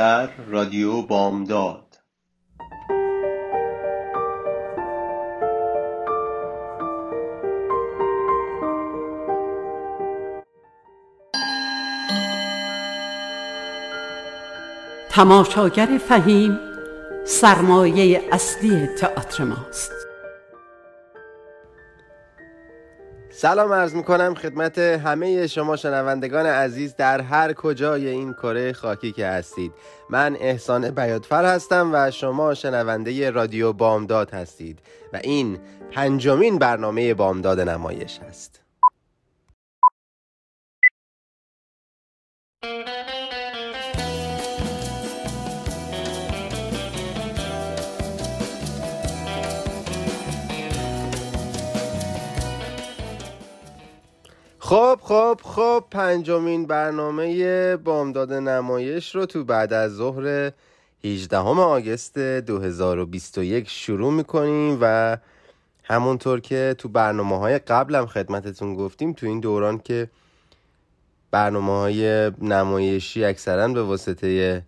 در رادیو بامداد. تماشاگر فهیم سرمایه اصلی تئاتر ماست. سلام عرض می‌کنم خدمت همه شما شنوندگان عزیز در هر کجای این کره خاکی که هستید. من احسان بیادفر هستم و شما شنونده رادیو بامداد هستید و این پنجمین برنامه بامداد نمایش هست. خب خب خب پنجمین برنامه بامداد نمایش رو تو بعد از ظهر 18 آگست 2021 شروع می‌کنیم و همونطور که تو برنامه های قبلم خدمتتون گفتیم تو این دوران که برنامه های نمایشی اکثرا به واسطه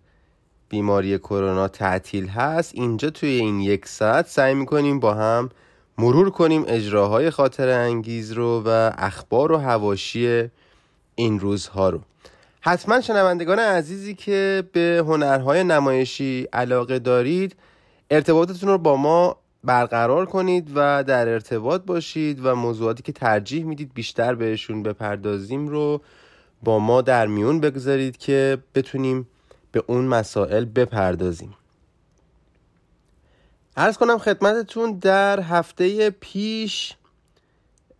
بیماری کرونا تعطیل هست اینجا توی این یک ساعت سعی می‌کنیم با هم مرور کنیم اجراهای خاطر انگیز رو و اخبار و هواشی این روزها رو. حتما شنوندگان عزیزی که به هنرهای نمایشی علاقه دارید ارتباطتون رو با ما برقرار کنید و در ارتباط باشید و موضوعاتی که ترجیح می‌دید بیشتر بهشون بپردازیم رو با ما در میون بگذارید که بتونیم به اون مسائل بپردازیم. ارز کنم خدمتتون در هفته پیش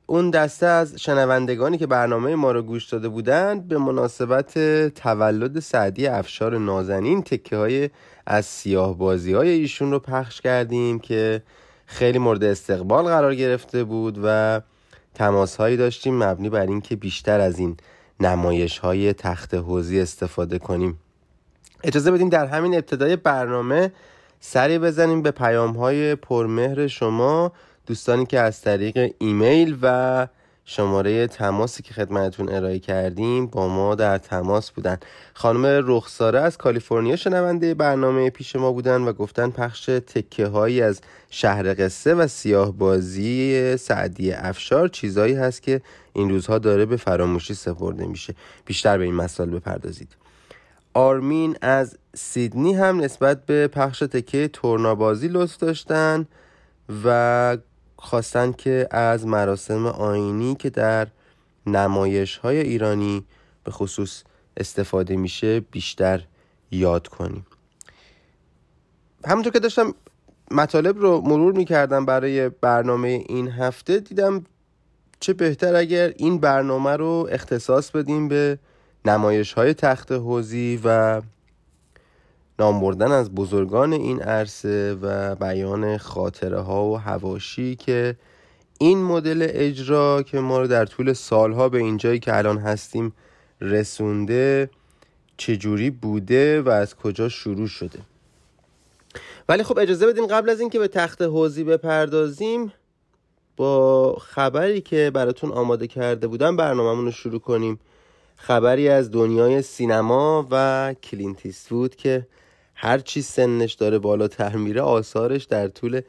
اون دسته از شنوندگانی که برنامه ما رو گوش داده بودند به مناسبت تولد سعدی افشار نازنین تکه های از سیاه بازی های ایشون رو پخش کردیم که خیلی مورد استقبال قرار گرفته بود و تماس هایی داشتیم مبنی بر اینکه بیشتر از این نمایش های تخت حوزی استفاده کنیم. اجازه بدیم در همین ابتدای برنامه سری بزنیم به پیام های پرمهر شما دوستانی که از طریق ایمیل و شماره تماسی که خدمتتون ارائه کردیم با ما در تماس بودن. خانم رخساره از کالیفرنیا شنونده برنامه پیش ما بودن و گفتن پخش تکه هایی از شهر قصه و سیاه بازی سعدی افشار چیزایی هست که این روزها داره به فراموشی سپرده میشه. بیشتر به این مسائل بپردازید. آرمین از سیدنی هم نسبت به پخش تکه تورنابازی لطف داشتن و خواستن که از مراسم آینی که در نمایش های ایرانی به خصوص استفاده میشه بیشتر یاد کنیم. همونطور که داشتم مطالب رو مرور می‌کردم برای برنامه این هفته دیدم چه بهتر اگر این برنامه رو اختصاص بدیم به نمایش های تخت حوزی و نام بردن از بزرگان این عرصه و بیان خاطره ها و هواشی که این مدل اجرا که ما رو در طول سالها به اینجایی که الان هستیم رسونده چجوری بوده و از کجا شروع شده. ولی خب اجازه بدیم قبل از اینکه به تخت حوزی بپردازیم با خبری که براتون آماده کرده بودم برنامهمون رو شروع کنیم. خبری از دنیای سینما و کلینت ایستوود که هر چی سنش داره بالاتر میره آثارش در طول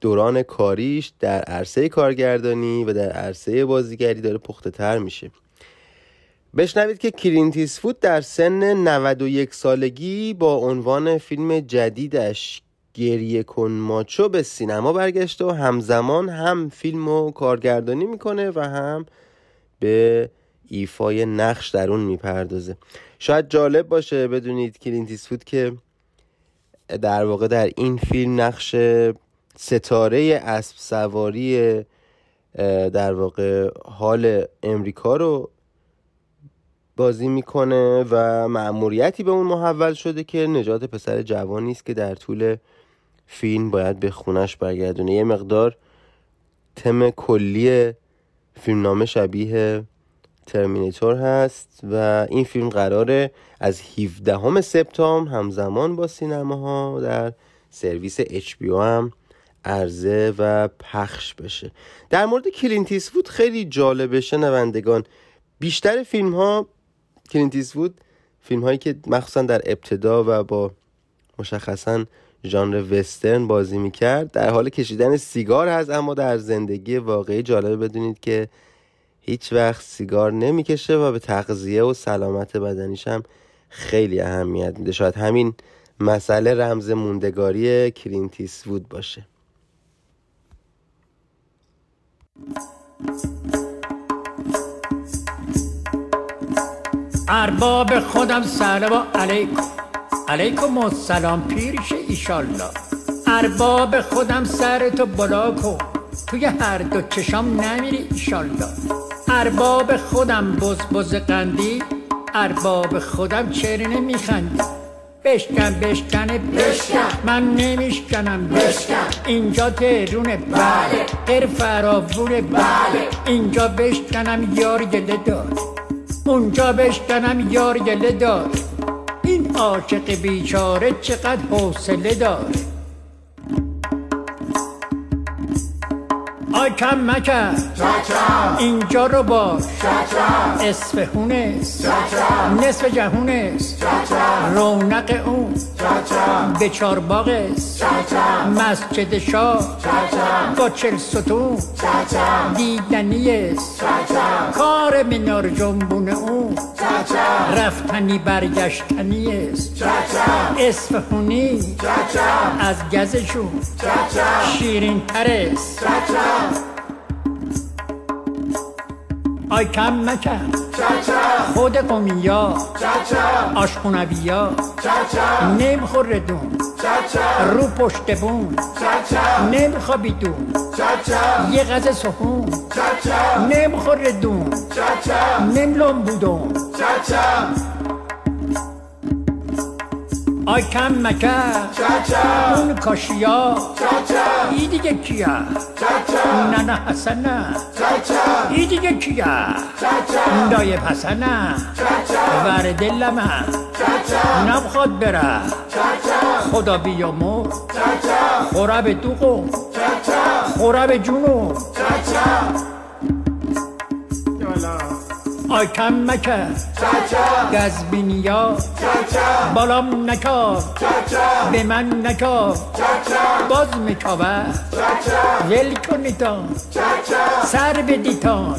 دوران کاریش در عرصه کارگردانی و در عرصه بازیگری داره پخته تر میشه. بشنوید که کلینت ایستوود در سن 91 سالگی با عنوان فیلم جدیدش گریه کن ماچو به سینما برگشته و همزمان هم فیلم و کارگردانی می‌کنه و هم به ایفای نقش در اون می‌پردازه. شاید جالب باشه بدونید کلینت ایستوود که در واقع در این فیلم نقش ستاره اسب سواری در واقع حال امریکا رو بازی می‌کنه و مأموریتی به اون محول شده که نجات پسر جوانی است که در طول فیلم باید به خونش برگردونه. یه مقدار تم کلی فیلمنامه شبیه ترمینیتور هست و این فیلم قراره از 17 سپتامبر همزمان با سینماها در سرویس HBO هم عرضه و پخش بشه. در مورد کلینت ایستوود خیلی جالبه. شنوندگان بیشتر فیلم ها کلینت ایستوود فیلم هایی که مخصوصا در ابتدا و با مشخصا ژانر وسترن بازی می‌کرد. در حال کشیدن سیگار هست اما در زندگی واقعی جالبه بدونید که هیچ وقت سیگار نمی‌کشه و به تغذیه و سلامت بدنیش هم خیلی اهمیت میده. شاید همین مسئله رمز موندگاری کلینت ایستوود باشه. ارباب خودم سلام علیکم. علیکم السلام پیرش ایشالله. ارباب خودم سرتو بلا کن توی هر دو چشام نمیری ایشالله. ارباب خودم بز بز قندی. ارباب خودم چرا نمیخندی. بشکن بشکنه بشکن. من نمیشکنم بشکن. اینجا تهرونه بله. غیر فراوونه بله. اینجا بشکنم یار گله دار. اونجا بشکنم یار گله دار. عاشق بیچاره چقدر حوصله داره. آی کم مکر. اینجا رو باش. اسفهون است نصف جهون است رونق اون. به چارباغ مسجد شاه. با چل ستون. دیدنی است. کار منار جنبون اون رفتنی برگشتنی است. اسفهونی از گزشون. شیرین تر است. آی کم مکن خود قومیا آشخونویا نمی‌خوره دون. رو پشت بون. نمیخوابی دون. یه غذا سخون. نمی‌خوره دون. نملم بودون آی کم مکن اون کاشیا ای دیگه کیه نه نه حسنه ای دیگه کیه نایب حسنه ور دلمه نبخواد بره خدا بیامور خوره به دوغو خوره به جونو آی کم مکه گزبینیا بالام نکاو به من نکاو باز میکاوه. ول کنیتان سر بدیتان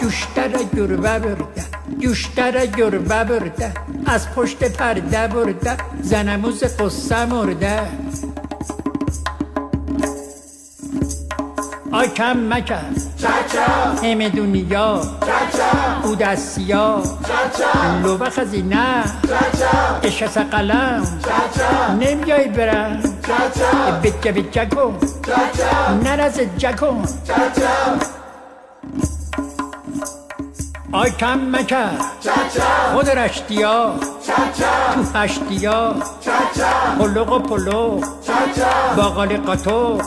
جوشتر گربه برده. جوشتر گربه برده. از پشت پرده برده. زنموز قصه مرده. آی کم مکن همه دنیا او دستیا لوبه خزینه اشس قلم نمیای برم بچه بچه کن نرز جکن آی کم مکن خود رشتیا تو هشتیا پلوق و پلو. باقالی قطو.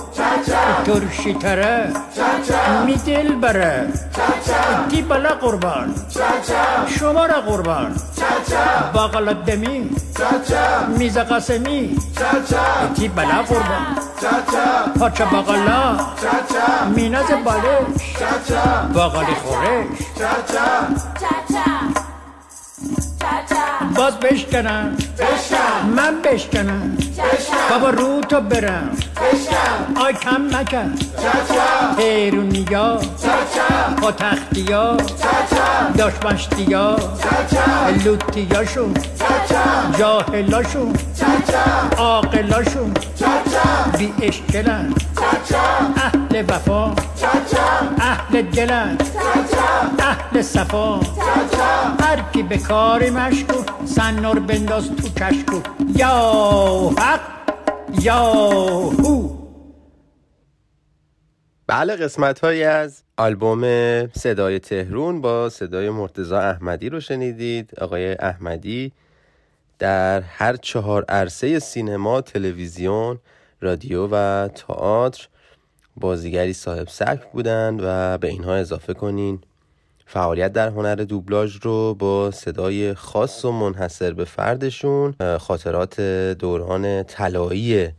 ترشی تره. می دل بره. دی بلا قربان. شما را قربان. باقالا دمی. میز قاسمی. دی بلا قربان. پاچه باقالا میناز بالش. باقالی خورش. باز بشکنم. من بشکنم. بابا رو تو برم. آی کم نکن پیرونیا با تختیا داشمشتیا لوتیاشون جاهلاشون. عاقلاشون. بی اشکلن. اهل وفا. اهل دلن. اهل صفا. هر کی به کاری مشکور سنور بنداز تو کشکور یا حق یا هو. بله قسمت هایی از آلبوم صدای تهرون با صدای مرتزا احمدی رو شنیدید. آقای احمدی در هر چهار عرصه سینما، تلویزیون، رادیو و تئاتر بازیگری صاحب سبک بودند و به اینها اضافه کنین. فعالیت در هنر دوبلاژ رو با صدای خاص و منحصر به فردشون خاطرات دوران طلایی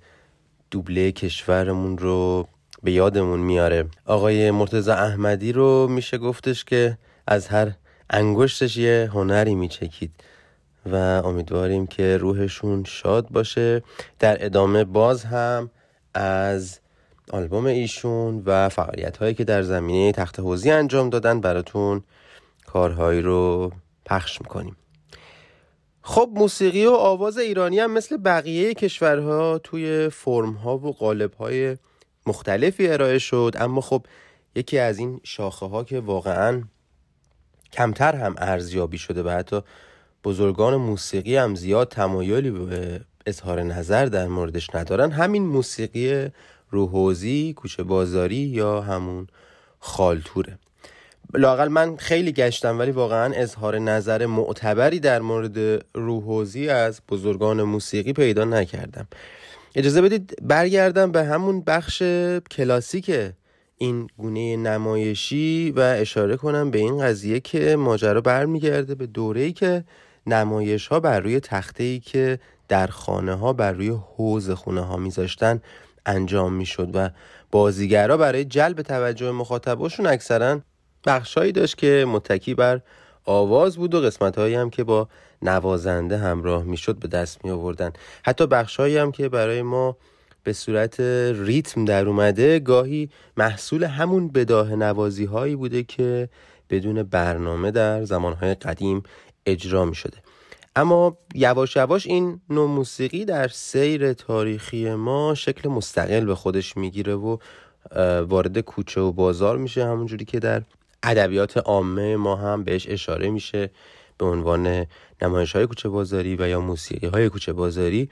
دوبله کشورمون رو به یادمون میاره. آقای مرتزا احمدی رو میشه گفتش که از هر انگشتش یه هنری میچکید و امیدواریم که روحشون شاد باشه. در ادامه باز هم از آلبوم ایشون و فعالیت هایی که در زمینه تخت حوزی انجام دادن براتون کارهایی رو پخش می‌کنیم. خب موسیقی و آواز ایرانی هم مثل بقیه کشورها توی فرم ها و قالب های مختلفی ارائه شد. اما خب یکی از این شاخه ها که واقعا کمتر هم ارزیابی شده و حتی بزرگان موسیقی هم زیاد تمایلی به اظهار نظر در موردش ندارن همین موسیقی روحوزی کوچه بازاری یا همون خالتوره. لاقل من خیلی گشتم ولی واقعا اظهار نظر معتبری در مورد روحوزی از بزرگان موسیقی پیدا نکردم. اجازه بدید برگردم به همون بخش کلاسیک این گونه نمایشی و اشاره کنم به این قضیه که ماجرا برمیگرده به دوره‌ای که نمایش ها بر روی تخته ای که در خانه ها بر روی حوز خونه ها انجام می‌شد و بازیگرا برای جلب توجه مخاطباشون اکثرا بخشهایی داشت که متکی بر آواز بود و قسمت هایی هم که با نوازنده همراه می‌شد به دست می آوردن حتی بخشهایی هم که برای ما به صورت ریتم در اومده گاهی محصول همون بداه نوازی هایی بوده که بدون برنامه در زمانهای قدیم اجرا می شده اما یواش یواش این نوع موسیقی در سیر تاریخی ما شکل مستقل به خودش می‌گیره و وارد کوچه و بازار میشه. همونجوری که در ادبیات عامه ما هم بهش اشاره میشه به عنوان نمایش های کوچه بازاری و یا موسیقی های کوچه بازاری.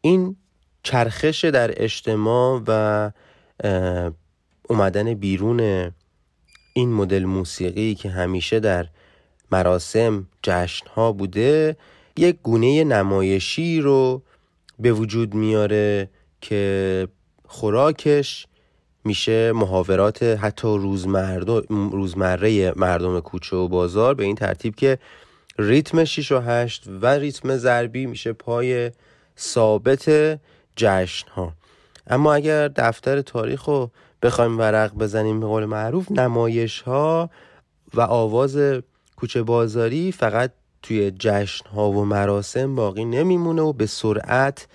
این چرخش در اجتماع و اومدن بیرون این مدل موسیقی که همیشه در مراسم جشن ها بوده یک گونه نمایشی رو به وجود میاره که خوراکش میشه محاورات حتی روزمره مردم کوچه و بازار به این ترتیب که ریتم 6 و 8 و ریتم ضربی میشه پای ثابت جشن ها اما اگر دفتر تاریخ رو بخوایم ورق بزنیم به قول معروف نمایش ها و آواز کوچه بازاری فقط توی جشن ها و مراسم باقی نمیمونه و به سرعت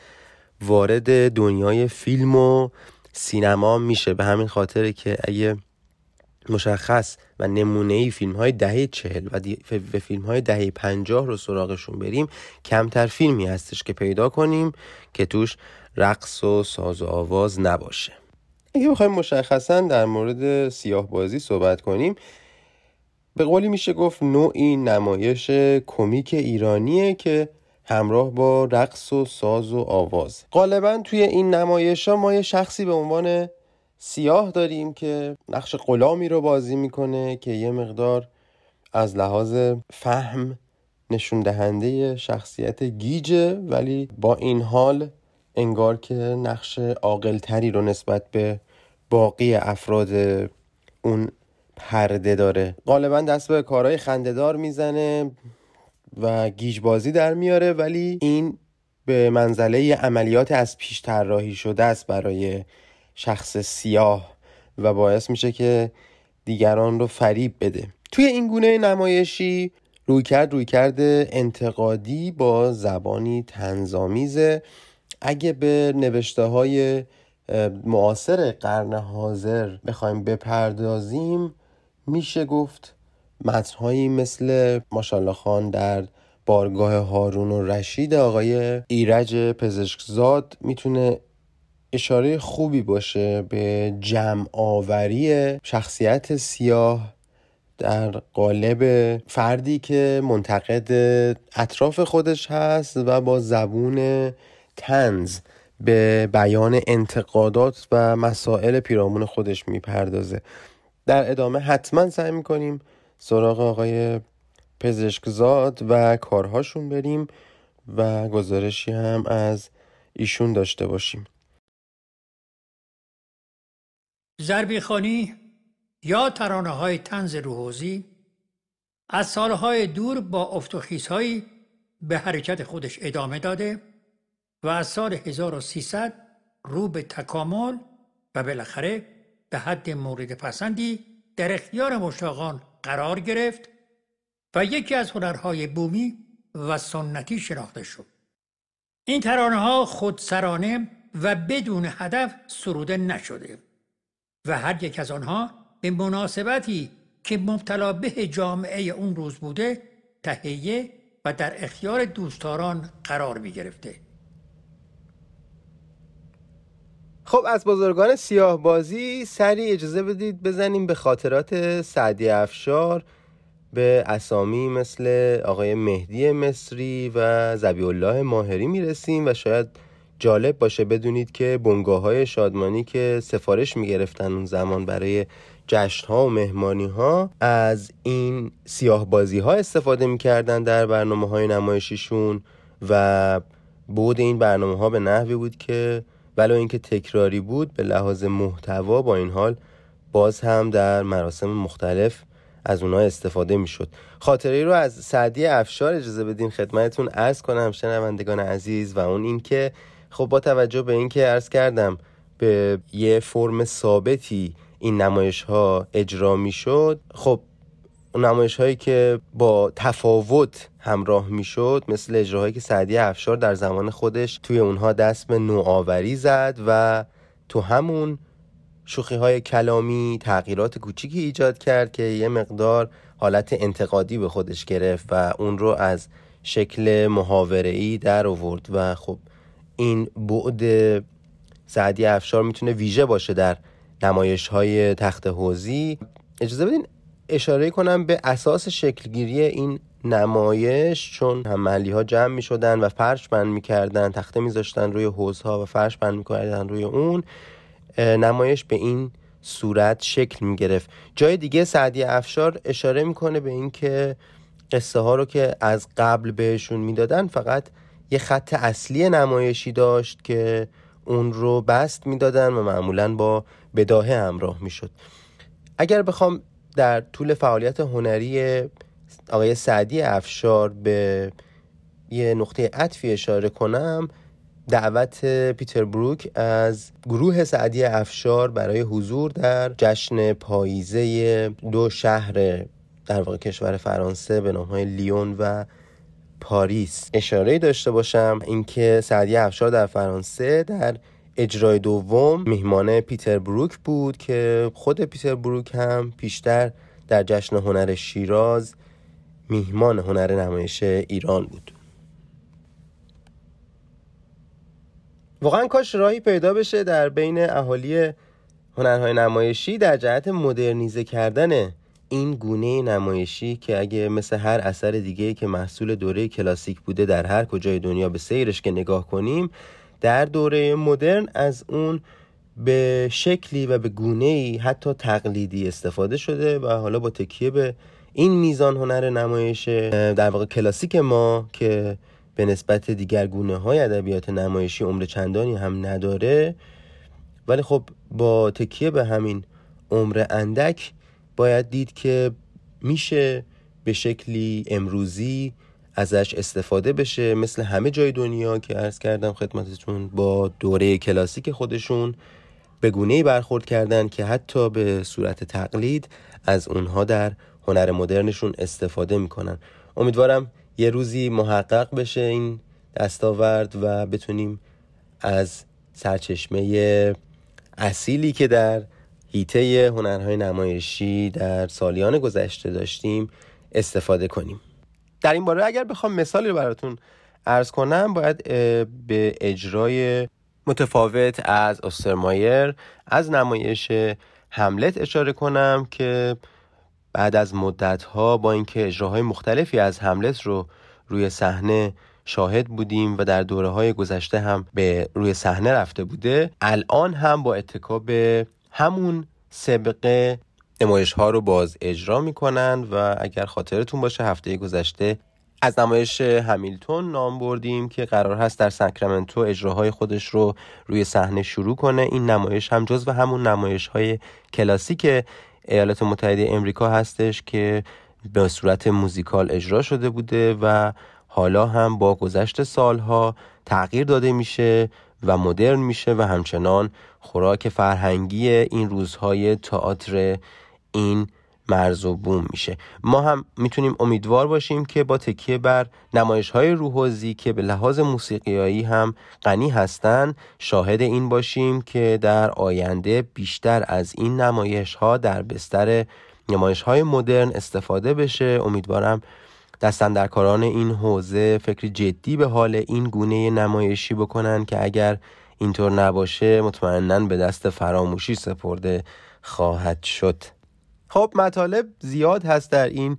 وارد دنیای فیلم و سینما میشه. به همین خاطر که اگه مشخص و نمونه ای فیلم های دهه چهل و به فیلم های دهه پنجاه رو سراغشون بریم کمتر فیلمی هستش که پیدا کنیم که توش رقص و ساز و آواز نباشه. اگه بخوایم مشخصا در مورد سیاه بازی صحبت کنیم به قولی میشه گفت نوعی نمایش کمیک ایرانیه که همراه با رقص و ساز و آواز. غالبا توی این نمایش ها ما یه شخصی به عنوان سیاه داریم که نقش غلامی رو بازی می‌کنه که یه مقدار از لحاظ فهم نشون دهنده شخصیت گیجه ولی با این حال انگار که نقش عاقلتری رو نسبت به باقی افراد اون پرده داره. غالبا دست به کارهای خندهدار می‌زنه و گیجبازی در میاره ولی این به منزله عملیات از پیش طراحی شده است برای شخص سیاه و باعث میشه که دیگران رو فریب بده. توی این گونه نمایشی رویکرد رویکرد انتقادی با زبانی تنظامیزه. اگه به نوشته های معاصر قرن حاضر بخوایم بپردازیم میشه گفت متنهایی مثل ماشالله خان در بارگاه هارون و رشید آقای ایرج پزشکزاد می‌تونه اشاره خوبی باشه به جمع آوری شخصیت سیاه در قالب فردی که منتقد اطراف خودش هست و با زبون تنز به بیان انتقادات و مسائل پیرامون خودش می‌پردازه. در ادامه حتما سعی می‌کنیم سراغ آقای پزشکزاد و کارهاشون بریم و گزارشی هم از ایشون داشته باشیم. زربی خانی یا ترانه های تنز روحوزی از سالهای دور با افتخیزهایی به حرکت خودش ادامه داده و از سال 1300 رو به تکامل و بالاخره به حد مورد پسندی در اختیار مشتاقان قرار گرفت و یکی از هنرهای بومی و سنتی شناخته شد. این ترانه ها خودسرانه و بدون هدف سروده نشده و هر یک از آنها به مناسبتی که مبتلا به جامعه اون روز بوده تهیه و در اختیار دوستداران قرار می گرفته. خب از بزرگان سیاه بازی سری اجازه بدید بزنیم به خاطرات سعدی افشار به اسامی مثل آقای مهدی مصری و زبی الله ماهری می‌رسیم و شاید جالب باشه بدونید که بنگاه های شادمانی که سفارش می‌گرفتن اون زمان برای جشن ها و مهمانی ها از این سیاه بازی ها استفاده می‌کردن در برنامه های نمایشیشون و بود این برنامه ها به نحوی بود که ولو اینکه تکراری بود به لحاظ محتوا با این حال باز هم در مراسم مختلف از اونها استفاده می‌شد. خاطره رو از سعدی افشار اجازه بدین خدمتتون عرض کنم شنوندگان عزیز و اون اینکه خب با توجه به اینکه عرض کردم به یه فرم ثابتی این نمایش ها اجرا می‌شد خب نمایش هایی که با تفاوت همراه می‌شد مثل اجراهایی که سعدی افشار در زمان خودش توی اونها دست به نوآوری زد و تو همون شوخی های کلامی تغییرات کوچیکی ایجاد کرد که یه مقدار حالت انتقادی به خودش گرفت و اون رو از شکل محاوره ای در آورد و خب این بعد سعدی افشار می‌تونه ویژه باشه در نمایش های تخت حوزی اجازه بدین اشاره کنم به اساس شکلگیری این نمایش چون هم ها جمع می شدن و فرش بند می کردن تخته می زاشتن روی حوزها و فرش بند می کردن روی اون نمایش به این صورت شکل می گرفت جای دیگه سعدی افشار اشاره می‌کنه به اینکه قصه ها رو که از قبل بهشون می‌دادن فقط یه خط اصلی نمایشی داشت که اون رو بست می‌دادن و معمولا با بداهه همراه می‌شد. اگر بخوام در طول فعالیت هنری آقای سعدی افشار به یه نقطه عطفی اشاره کنم دعوت پیتر بروک از گروه سعدی افشار برای حضور در جشن پاییزه دو شهر در واقع کشور فرانسه به نام های لیون و پاریس. اشاره داشته باشم اینکه سعدی افشار در فرانسه در اجرای دوم میهمان پیتر بروک بود که خود پیتر بروک هم پیشتر در جشن هنر شیراز میهمان هنر نمایش ایران بود. واقعا کاش راهی پیدا بشه در بین اهالی هنرهای نمایشی در جهت مدرنیزه کردن این گونه نمایشی که اگه مثل هر اثر دیگه که محصول دوره کلاسیک بوده در هر کجای دنیا به سیرش که نگاه کنیم در دوره مدرن از اون به شکلی و به گونه ای حتی تقلیدی استفاده شده و حالا با تکیه به این میزان هنر نمایش در واقع کلاسیک ما که به نسبت دیگر گونه های ادبیات نمایشی عمر چندانی هم نداره. ولی خب با تکیه به همین عمر اندک باید دید که میشه به شکلی امروزی ازش استفاده بشه مثل همه جای دنیا که عرض کردم خدمتتون با دوره کلاسیک خودشون به گونه برخورد کردن که حتی به صورت تقلید از اونها در هنر مدرنشون استفاده می‌کنن. امیدوارم یه روزی محقق بشه این دستاورد و بتونیم از سرچشمه اصیلی که در هیته هنرهای نمایشی در سالیان گذشته داشتیم استفاده کنیم. در این باره اگر بخوام مثالی رو براتون ارز کنم باید به اجرای متفاوت از استرمایر از نمایش هملت اشاره کنم که بعد از مدت ها با اینکه اجراهای مختلفی از هملت رو روی صحنه شاهد بودیم و در دوره های گذشته هم به روی صحنه رفته بوده الان هم با اتکا همون سبقه نمایش ها رو باز اجرا می‌کنن و اگر خاطرتون باشه هفته گذشته از نمایش همیلتون نام بردیم که قرار هست در ساکرامنتو اجراهای خودش رو روی صحنه شروع کنه. این نمایش هم جز و همون نمایش های کلاسیک ایالات متحده امریکا هستش که به صورت موزیکال اجرا شده بوده و حالا هم با گذشت سالها تغییر داده میشه و مدرن میشه و همچنان خوراک فرهنگی این روزهای تئاتر این مرز و بوم میشه. ما هم می‌تونیم امیدوار باشیم که با تکیه بر نمایش های روحوزی که به لحاظ موسیقیایی هم غنی هستند شاهد این باشیم که در آینده بیشتر از این نمایش ها در بستر نمایش های مدرن استفاده بشه. امیدوارم دستندرکاران این حوزه فکر جدی به حال این گونه نمایشی بکنن که اگر اینطور نباشه مطمئنا به دست فراموشی سپرده خواهد شد. خب مطالب زیاد هست در این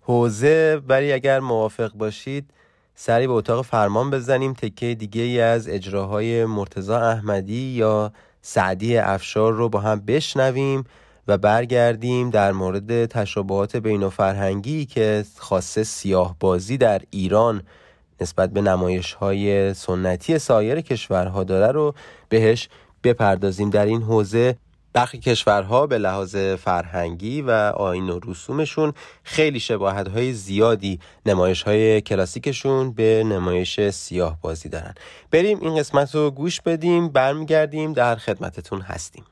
حوزه ولی اگر موافق باشید سری به اتاق فرمان بزنیم تکه دیگه ای از اجراهای مرتزا احمدی یا سعدی افشار رو با هم بشنویم و برگردیم در مورد تشابهات بین و فرهنگی که خاصه سیاه بازی در ایران نسبت به نمایش های سنتی سایر کشورها داره رو بهش بپردازیم. در این حوزه برخی کشورها به لحاظ فرهنگی و آین و رسومشون خیلی شباهت های زیادی نمایش های کلاسیکشون به نمایش سیاه بازی دارن. بریم این قسمت رو گوش بدیم برمیگردیم در خدمتتون هستیم.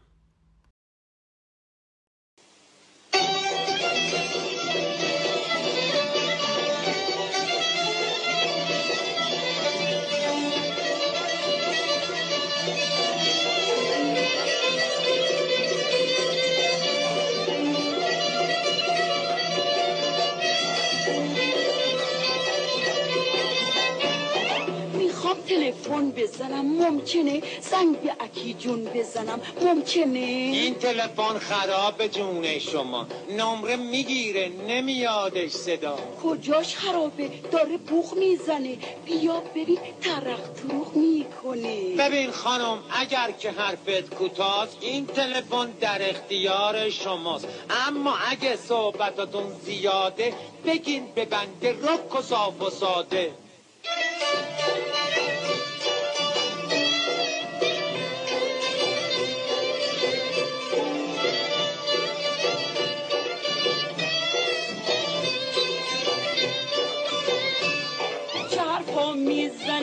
تلفن بزنم ممکنه زنگ به اکی جون بزنم ممکنه. این تلفن خراب جون شما. نمره می‌گیره نمیادش صدا. کجاش خرابه؟ داره بوخ می‌زنه. بیا ببین ترق تروخ می‌کنه. ببین خانم اگر که حرفت کوتاست این تلفن در اختیار شماست. اما اگه صحبتاتون زیاده بگین به بنده رک و صاف و ساده.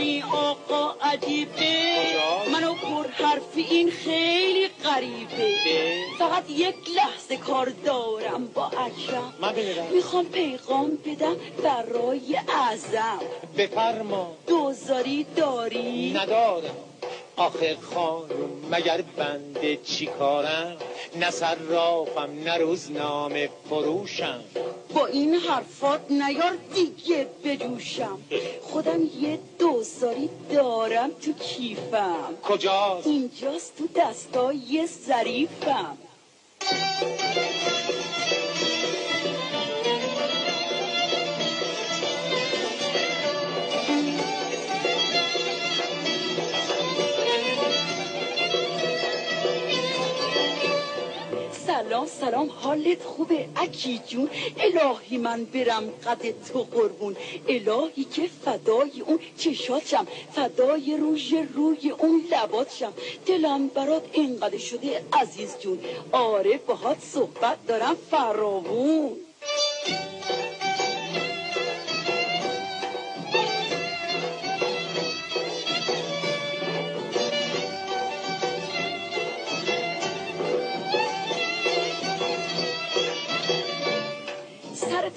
می‌زنی آقا عجیبه. منو پر حرف این خیلی غریبه. فقط یک لحظه کار دارم با اکرم می‌خوام پیغام بدم برای اعظم. بفرما. دوزاری داری؟ ندارم. آخه خانم مگر بنده چی کارم؟ نه صرافم نه روزنامه فروشم. با این حرفات نیار دیگه بجوشم. خودم یه دوزاری دارم تو کیفم. کجاست؟ اینجاست تو دستای ظریفم. سلام سلام. حالت خوبه؟ اکی جون الهی من برم قد تو قربون. الهی که فدای اون چشاتشم فدای روژ روی اون لباتشم. دلم برات اینقدر شده عزیز جون. آره باهات صحبت دارم فراوون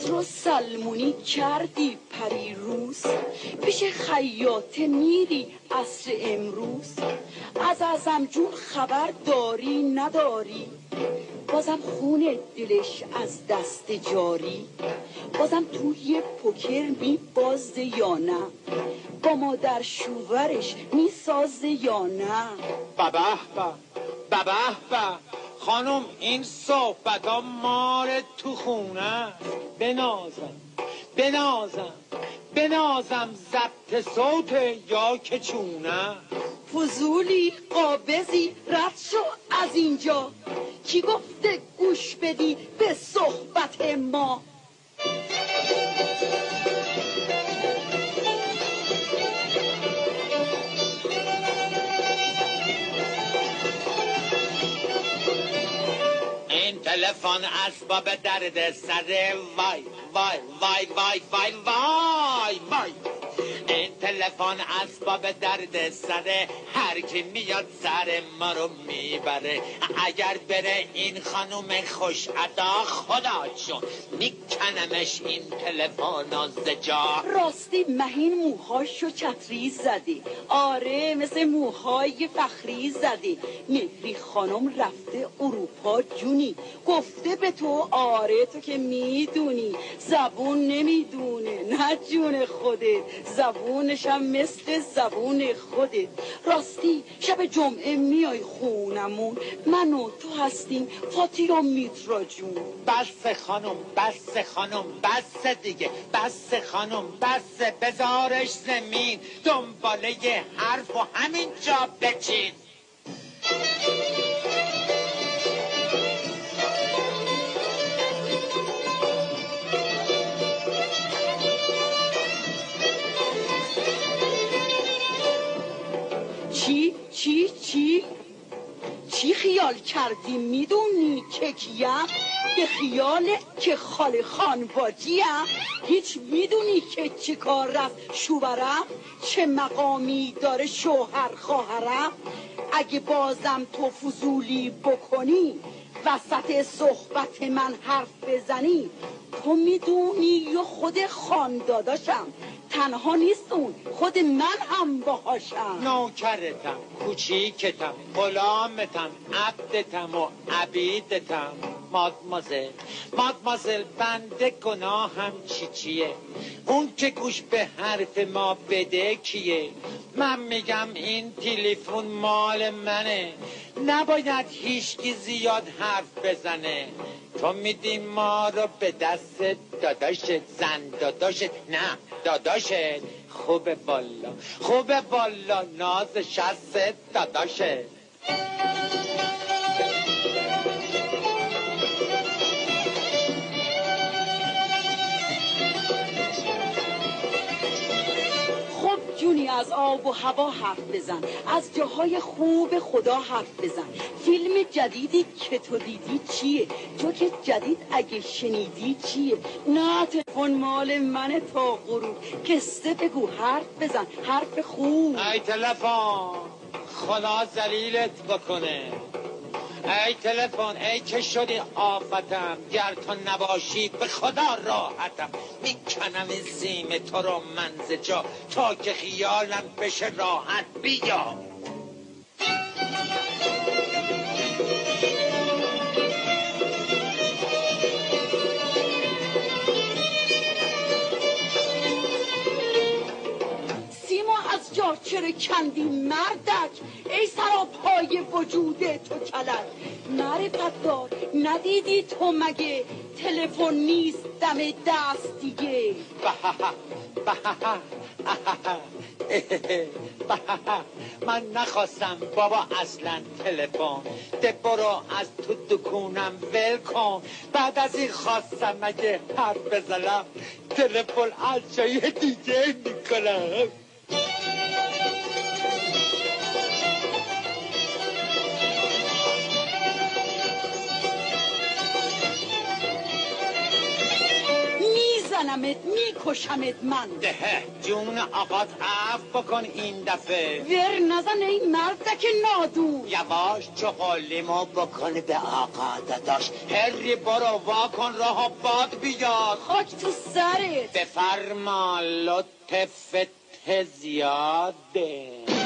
رو سلمونی کردی پریروز پیش خیاطه میری عصر امروز. از ازم جون خبر داری نداری. بازم خون دلش از دست جاری. بازم توی پوکر می بازده یا نه؟ با مادر شوورش می سازده یا نه؟ ببه ببه ببه خانم این صحبت ها مار تو خونه بنازم بنازم بنازم ضبط صوت یا که چونه فضولی قابضی رد شو از اینجا. کی گفته گوش بدی به صحبت ما؟ تلفن اسباب درد سره وای وای وای وای وای وای وای. تلفن اسباب درد سره هر کی میاد سر ما رو می‌بره. اگر بره این خانوم خوش ادا خدا چون میکنمش این تلفن از جا. راستی مهین موهاشو چتری زدی. آره مثل موهای فخری زدی. مهری خانم رفته اروپا جونی. گفته به تو آره تو که می‌دونی. زبون نمی‌دونه. نه جون خودت. زبونشم مثل زبون خودت. راستی شب جمعه میای خونمون. من و تو هستیم فاتی و میترا بس خانم بس خانم بس دیگه. بس خانم بس بزارش زمین. دنباله حرف و همین جا بچین. چی؟ چی؟ چی؟ چی خیال کردی می‌دونی که کیم؟ به خیال که خال خانواجیم؟ هیچ می‌دونی که چه کار رفت شوورم چه مقامی داره شوهر خواهرم؟ اگه بازم تو فضولی بکنی وسط صحبت من حرف بزنی تو می‌دونی یا خود خانداداشم؟ تنها نیست اون خود من هم باهاشم. نوکرتم کوچیکتم غلامتم عبدتم و عبیدتم. مادمازل مادمازل بنده گناهم چی چیه؟ اون که گوش به حرف ما بده کیه؟ من میگم این تلفن مال منه. نباید هیچکی زیاد حرف بزنه. تو میدی ما رو به دست داداشت زن داداشت نه داداشت خوبه بالا خوبه بالا ناز شست داداشت از آب و هوا حرف بزن. از جاهای خوب خدا حرف بزن. فیلم جدیدی که تو دیدی چیه؟ تو که جدید اگه شنیدی چیه؟ نه تلفن مال من تا غروب. کسته بگو حرف بزن. حرف خوب. ای تلفن خدا زلیلت بکنه. ای تلفن ای که شدی؟ آفتم. گر تو نباشی به خدا راحتم. می‌کنم سیم تو رو منز جا. تا که خیالم بشه راحت. بیا. چرا کندی مردک. ای سراپای وجود تو کلک. معرفت دار ندیدی تو مگه؟ تلفن نیست دم دست دیگه. من نخواستم بابا اصلا تلفن. ده برو از تو دکونم ول کن. بعد از این خواستم مگه حرف بزنم. تلفن از جای دیگه می‌کنم. میزنمت میکشمت من. ده جون آقات عف بکن این دفعه. ور نزن ای مردک نادون یواش چقالیمو بکن به آقا داداش. هری برو واکن راه باد بیاد خاک تو سرت. بفرما لطفت زیاده.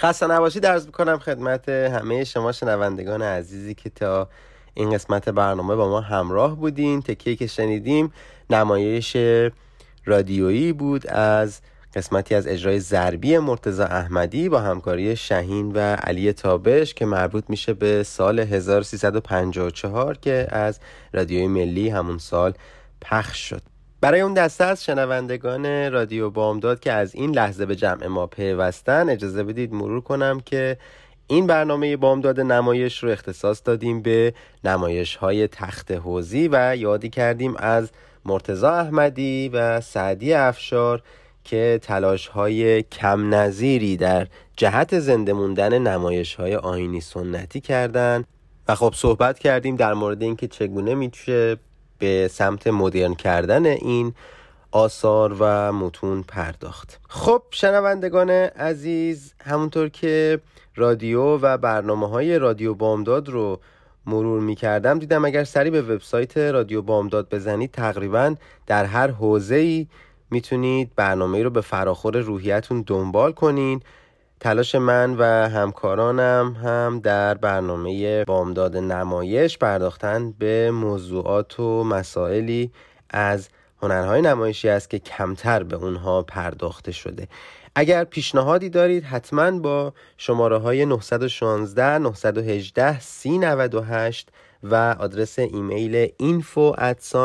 خسته نباشید درز می‌کنم خدمت همه شما شنوندگان عزیزی که تا این قسمت برنامه با ما همراه بودین. تکیه که شنیدیم نمایش رادیویی بود از قسمتی از اجرای ضربی مرتزا احمدی با همکاری شهین و علی تابش که مربوط میشه به سال 1354 که از رادیوی ملی همون سال پخش شد. برای اون دسته از شنوندگان رادیو بامداد که از این لحظه به جمع ما پیوستن اجازه بدید مرور کنم که این برنامه بامداد نمایش رو اختصاص دادیم به نمایش های تخت حوزی و یادی کردیم از مرتزا احمدی و سعدی افشار که تلاش های کم نظیری در جهت زنده موندن نمایش های آینی سنتی کردن. و خب صحبت کردیم در مورد اینکه چگونه میشه به سمت مدرن کردن این آثار و متون پرداخت. خب شنوندگان عزیز همونطور که رادیو و برنامه های رادیو بامداد رو مرور می کردم دیدم اگر سری به وبسایت رادیو بامداد بزنید تقریبا در هر حوزه ای می‌تونید برنامه رو به فراخور روحیتون دنبال کنین. تلاش من و همکارانم هم در برنامه بامداد نمایش پرداختن به موضوعات و مسائلی از هنرهای نمایشی است که کمتر به اونها پرداخته شده. اگر پیشنهادی دارید حتما با شماره های 916 918 3098 و آدرس ایمیل info at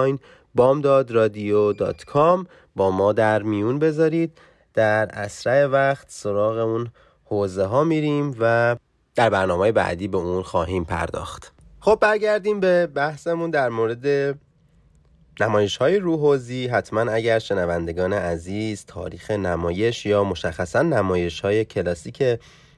با ما در میون بذارید. در اسرع وقت سراغ اون حوزه ها میریم و در برنامه بعدی به اون خواهیم پرداخت. خب برگردیم به بحثمون در مورد نمایش های روحوزی حتما اگر شنوندگان عزیز تاریخ نمایش یا مشخصا نمایش های کلاسیک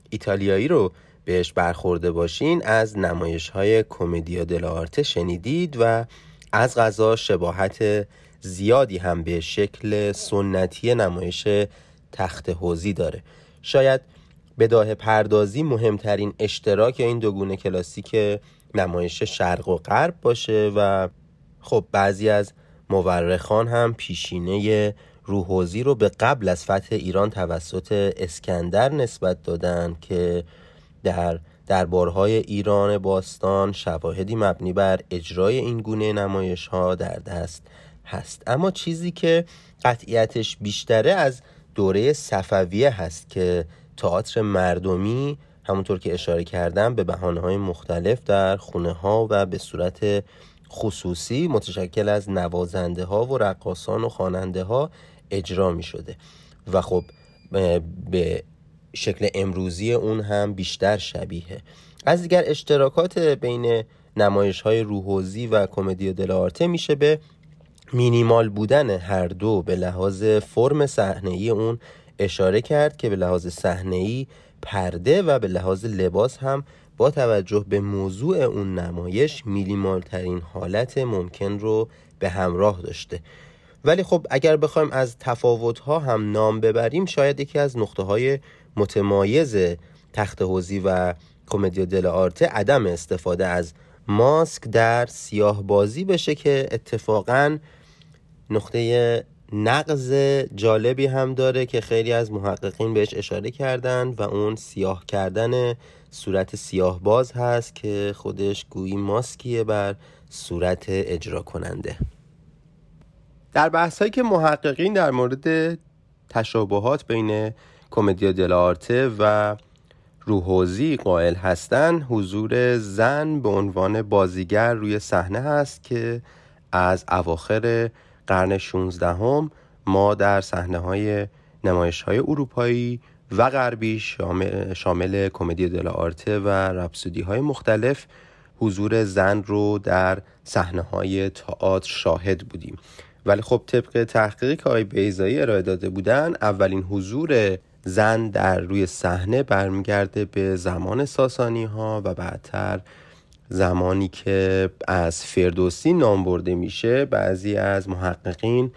ایتالیایی رو بهش برخورده باشین از نمایش های کمدیا دل شنیدید و از غذا شباهت زیادی هم به شکل سنتی نمایش تخت حوزی داره. شاید بداه پردازی مهمترین اشتراک این دو گونه کلاسیک نمایش شرق و غرب باشه و خب بعضی از مورخان هم پیشینه روحوزی رو به قبل از فتح ایران توسط اسکندر نسبت دادن که در دربارهای ایران باستان شواهدی مبنی بر اجرای این گونه نمایش ها در دست هست. اما چیزی که قطعیتش بیشتره از دوره صفویه هست که تئاتر مردمی همونطور که اشاره کردم به بحانه های مختلف در خونه ها و به صورت خصوصی متشکل از نوازنده ها و رقاسان و خواننده ها اجرا می شده و خب به شکل امروزی اون هم بیشتر شبیه. از دیگر اشتراکات بین نمایش های روحوزی و کمدی دل آرته میشه به مینیمال بودن هر دو به لحاظ فرم صحنه‌ای اون اشاره کرد که به لحاظ صحنه‌ای پرده و به لحاظ لباس هم با توجه به موضوع اون نمایش میلیمال ترین حالت ممکن رو به همراه داشته. ولی خب اگر بخوایم از تفاوت ها هم نام ببریم شاید یکی از نقطه های متمایز تخت حوزی و کمدیا دل آرته عدم استفاده از ماسک در سیاه بازی بشه که اتفاقا نقطه نقض جالبی هم داره که خیلی از محققین بهش اشاره کردن و اون سیاه کردن صورت سیاه باز هست که خودش گویی ماسکیه بر صورت اجرا کننده. در بحث که محققین در مورد تشابهات بین کمدیا دلارته و روحوزی قائل هستند حضور زن به عنوان بازیگر روی صحنه هست که از اواخر قرن 16 هم ما در صحنه های نمایش های اروپایی و غربی شامل, شامل کمدی دل آرته و رپسودی های مختلف حضور زن رو در صحنه های تئاتر شاهد بودیم. ولی خب طبق تحقیقی که آقای بیزایی ارائه داده بودن اولین حضور زن در روی صحنه برمیگرده به زمان ساسانی ها و بعدتر زمانی که از فردوسی نام برده میشه بعضی از محققین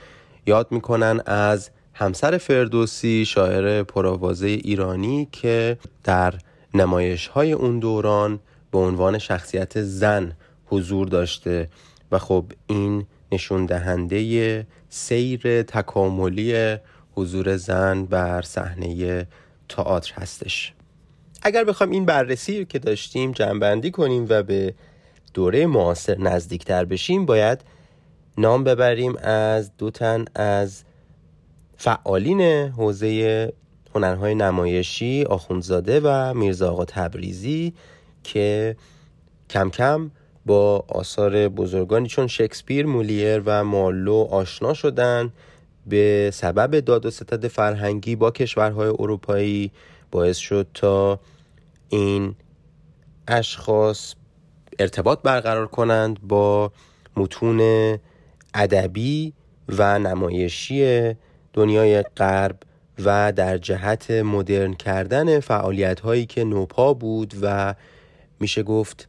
یاد می‌کنن از همسر فردوسی شاعر پرآوازه ایرانی که در نمایش های اون دوران به عنوان شخصیت زن حضور داشته و خب این نشون دهنده سیر تکاملی حضور زن بر صحنه تئاتر هستش. اگر بخوام این بررسی که داشتیم جنبندی کنیم و به دوره معاصر نزدیکتر بشیم باید نام ببریم از دو تن از فعالین حوزه هنرهای نمایشی آخوندزاده و میرزا آقا تبریزی که کم کم با آثار بزرگانی چون شکسپیر، مولیر و مالو آشنا شدند به سبب داد و ستد فرهنگی با کشورهای اروپایی باعث شد تا این اشخاص ارتباط برقرار کنند با متون ادبی و نمایشی دنیای غرب و در جهت مدرن کردن فعالیت هایی که نوپا بود و میشه گفت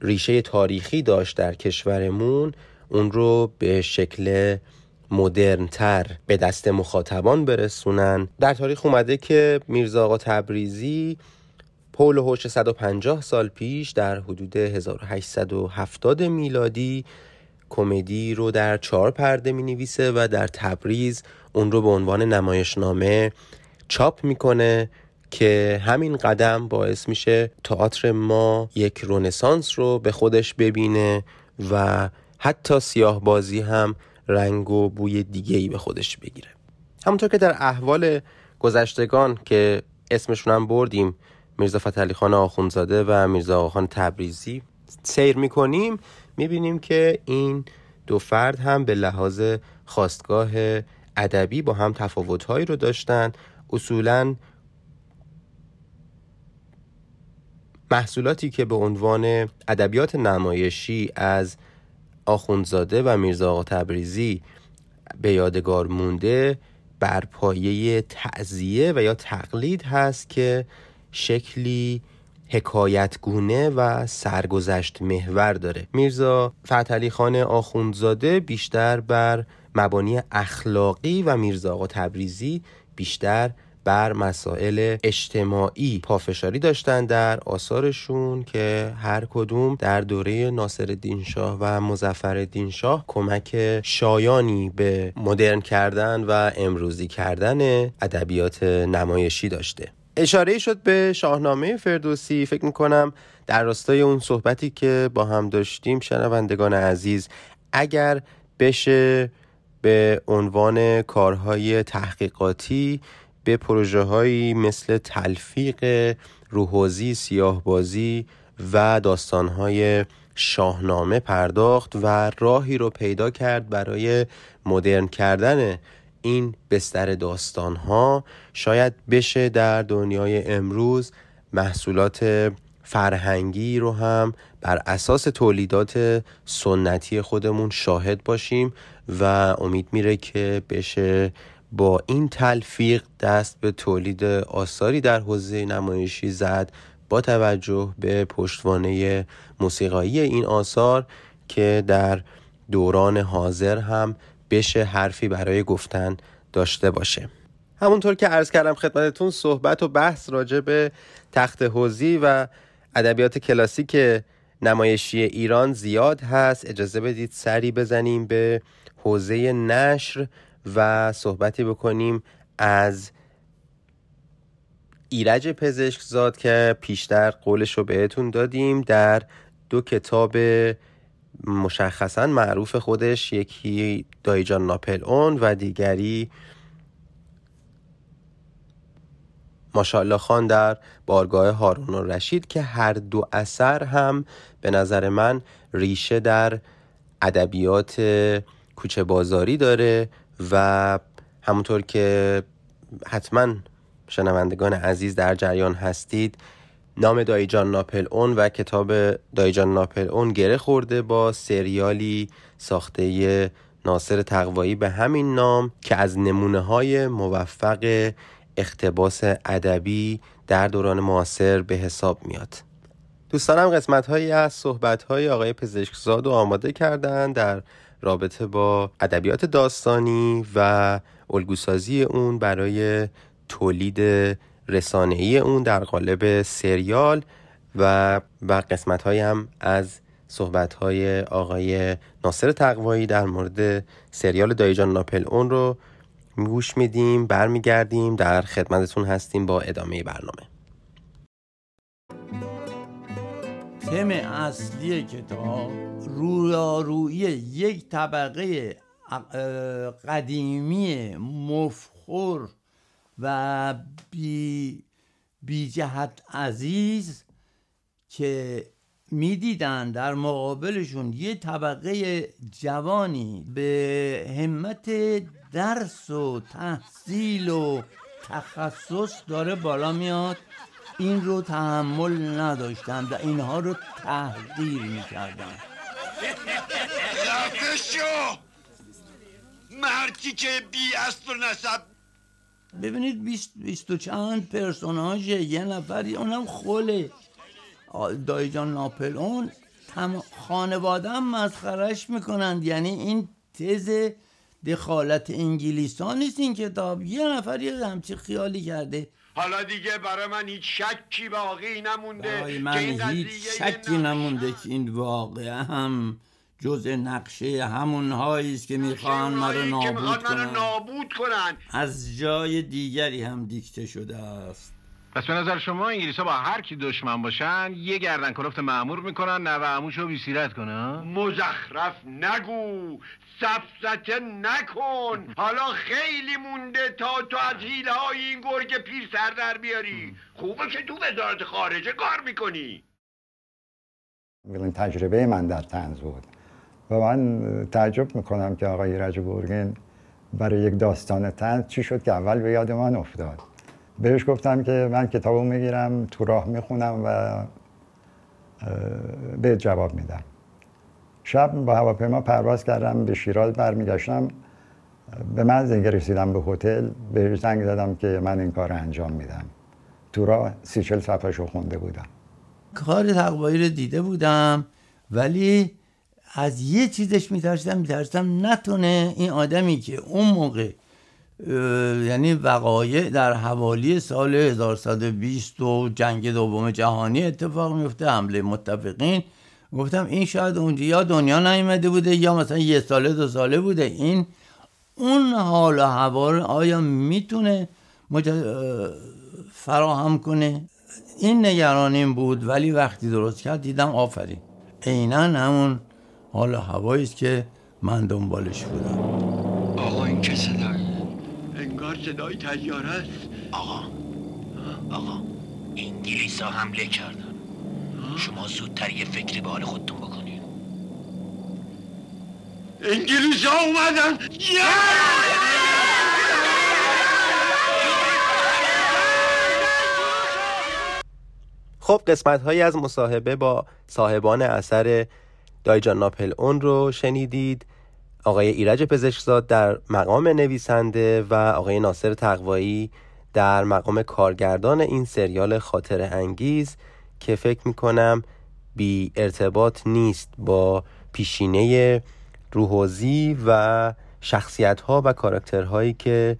ریشه تاریخی داشت در کشورمون اون رو به شکل مدرنتر به دست مخاطبان برسونن. در تاریخ اومده که میرزا آقا تبریزی پول هوش 150 سال پیش در حدود 1870 میلادی کمدی رو در چهار پرده می نویسه و در تبریز اون رو به عنوان نمایشنامه چاپ می‌کنه که همین قدم باعث میشه تئاتر ما یک رونسانس رو به خودش ببینه و حتی سیاه بازی هم رنگ و بوی دیگه ای به خودش بگیره. همونطور که در احوال گذشتگان که اسمشون هم بردیم میرزا فتحعلی خان آخونزاده و میرزا آقاخان تبریزی سیر می‌کنیم می‌بینیم که این دو فرد هم به لحاظ خواستگاه ادبی با هم تفاوتهایی رو داشتن. اصولا محصولاتی که به عنوان ادبیات نمایشی از آخوندزاده و میرزا آقا تبریزی به یادگار مونده بر پایه تعذیه و یا تقلید هست که شکلی حکایتگونه و سرگذشت محور داره. میرزا فتحعلی خان آخوندزاده بیشتر بر مبانی اخلاقی و میرزا آقا تبریزی بیشتر بر مسائل اجتماعی پافشاری داشتن در آثارشون که هر کدوم در دوره ناصر شاه و مزفر شاه کمک شایانی به مدرن کردن و امروزی کردن ادبیات نمایشی داشته. اشاره شد به شاهنامه فردوسی. فکر می‌کنم در راستای اون صحبتی که با هم داشتیم شنوندگان عزیز اگر بشه به عنوان کارهای تحقیقاتی به پروژه هایی مثل تلفیق روحوزی سیاهبازی و داستانهای شاهنامه پرداخت و راهی رو پیدا کرد برای مدرن کردن این بستر داستان ها شاید بشه در دنیای امروز محصولات فرهنگی رو هم بر اساس تولیدات سنتی خودمون شاهد باشیم و امید میره که بشه با این تلفیق دست به تولید آثاری در حوزه نمایشی زد با توجه به پشتوانه موسیقایی این آثار که در دوران حاضر هم بشه حرفی برای گفتن داشته باشه. همونطور که عرض کردم خدمتتون صحبت و بحث راجع به تخت حوزی و ادبیات کلاسیک نمایشی ایران زیاد هست. اجازه بدید سری بزنیم به حوزه نشر و صحبتی بکنیم از ایرج پزشکزاد که پیشتر قولش رو بهتون دادیم در دو کتاب مشخصا معروف خودش یکی دایجان ناپل اون و دیگری ماشاءالله خان در بارگاه هارون و رشید که هر دو اثر هم به نظر من ریشه در ادبیات کوچه بازاری داره. و همونطور که حتما شنوندگان عزیز در جریان هستید نام دایجان ناپل اون و کتاب دایجان ناپل اون گره خورده با سریالی ساخته ناصر تقوایی به همین نام که از نمونه های موفق اختباس ادبی در دوران معاصر به حساب میاد. دوستانم قسمت هایی از صحبت های آقای پزشکزاد رو آماده کردن در رابطه با ادبیات داستانی و الگوسازی اون برای تولید رسانه‌ای اون در قالب سریال و و قسمت هم از صحبت های آقای ناصر تقوایی در مورد سریال دایجان ناپل اون رو گوش میدیم برمیگردیم در خدمتتون هستیم با ادامه برنامه. تم اصلی کتاب رویارویی یک طبقه قدیمی مفخور و بی, بی جهت عزیز که می‌دیدن در مقابلشون یه طبقه جوانی به همت درس و تحصیل و تخصص داره بالا میاد. این رو تحمل نداشتن و اینها رو تحقیر می‌کردن مردی که بی اصل و نسب. ببینید بیست, بیست و چند پرسوناژ یه نفری اونم خوله. دایی جان ناپل اون خانواده هم مسخرش می‌کنند. یعنی این تز دخالت انگلیسان نیست این کتاب. یه نفری همچی خیالی کرده. حالا دیگه برای من هیچ شکی باقی نمونده برای من هیچ شکی نمونده که این واقعه هم جز نقشه همون است که می‌خوان مرا نابود کنن. نابود کنن از جای دیگری هم دیکته شده است پس به نظر شما انگلیس ها با هر کی دشمن باشن یه گردن کلفت معمور می‌کنن نه عموشو بیسیرت کنه؟ مزخرف نگو سفزته نکن. حالا خیلی مونده تا تو از حیله های این گرگ پیر سر در بیاری. خوبه که تو وزارت خارجه کار می‌کنی. این تجربه من در تنز بود. و من تعجب می‌کنم که آقای گرگین برای یک داستان تنز چی شد که اول به یاد من افتاد. بهش گفتم که من کتابو می‌گیرم تو راه می‌خونم و به جواب میدم. شب با هواپیما پرواز کردم به شیراز برمیگشتم. به من زنگ رسیدم به هتل بهش زنگ زدم که من این کار انجام میدم. تو راه سی چل صفحه خونده بودم. کار تقوایی رو دیده بودم ولی از یه چیزش میترسم میترسم نتونه این آدمی که اون موقع یعنی وقایع در حوالی سال 1120 و جنگ دوم جهانی اتفاق میفته حمله متفقین. گفتم این شاید اونجا یا دنیا نیامده بوده یا مثلا یه ساله دو ساله بوده. این اون حال و هوا آیا می‌تونه فراهم کنه؟ این نگرانیم بود ولی وقتی درست کرد دیدم آفرین. عینا همون حال هوایی است که من دنبالش بودم. آقا این انگار صدای تیاره است. آقا. آقا انگلیس ها حمله کردن. شما زودتر یه فکری به حال خودتون بکنید انگلیس ها اومدن خب قسمت هایی از مصاحبه با صاحبان اثر دایجان ناپل اون رو شنیدید. آقای ایرج پزشکزاد در مقام نویسنده و آقای ناصر تقوایی در مقام کارگردان این سریال خاطر انگیز که فکر می‌کنم بی ارتباط نیست با پیشینه روحوزی و شخصیت ها و کاراکترهایی که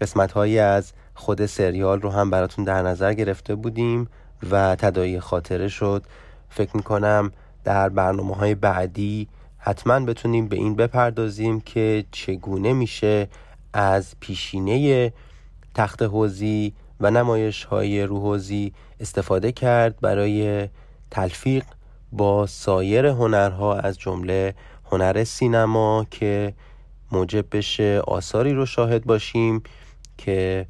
قسمت هایی از خود سریال رو هم براتون در نظر گرفته بودیم و تدایی خاطره شد. فکر می‌کنم در برنامه های بعدی حتما بتونیم به این بپردازیم که چگونه میشه از پیشینه تخت حوزی و نمایش های روحوزی استفاده کرد برای تلفیق با سایر هنرها از جمله هنر سینما که موجب بشه آثاری رو شاهد باشیم که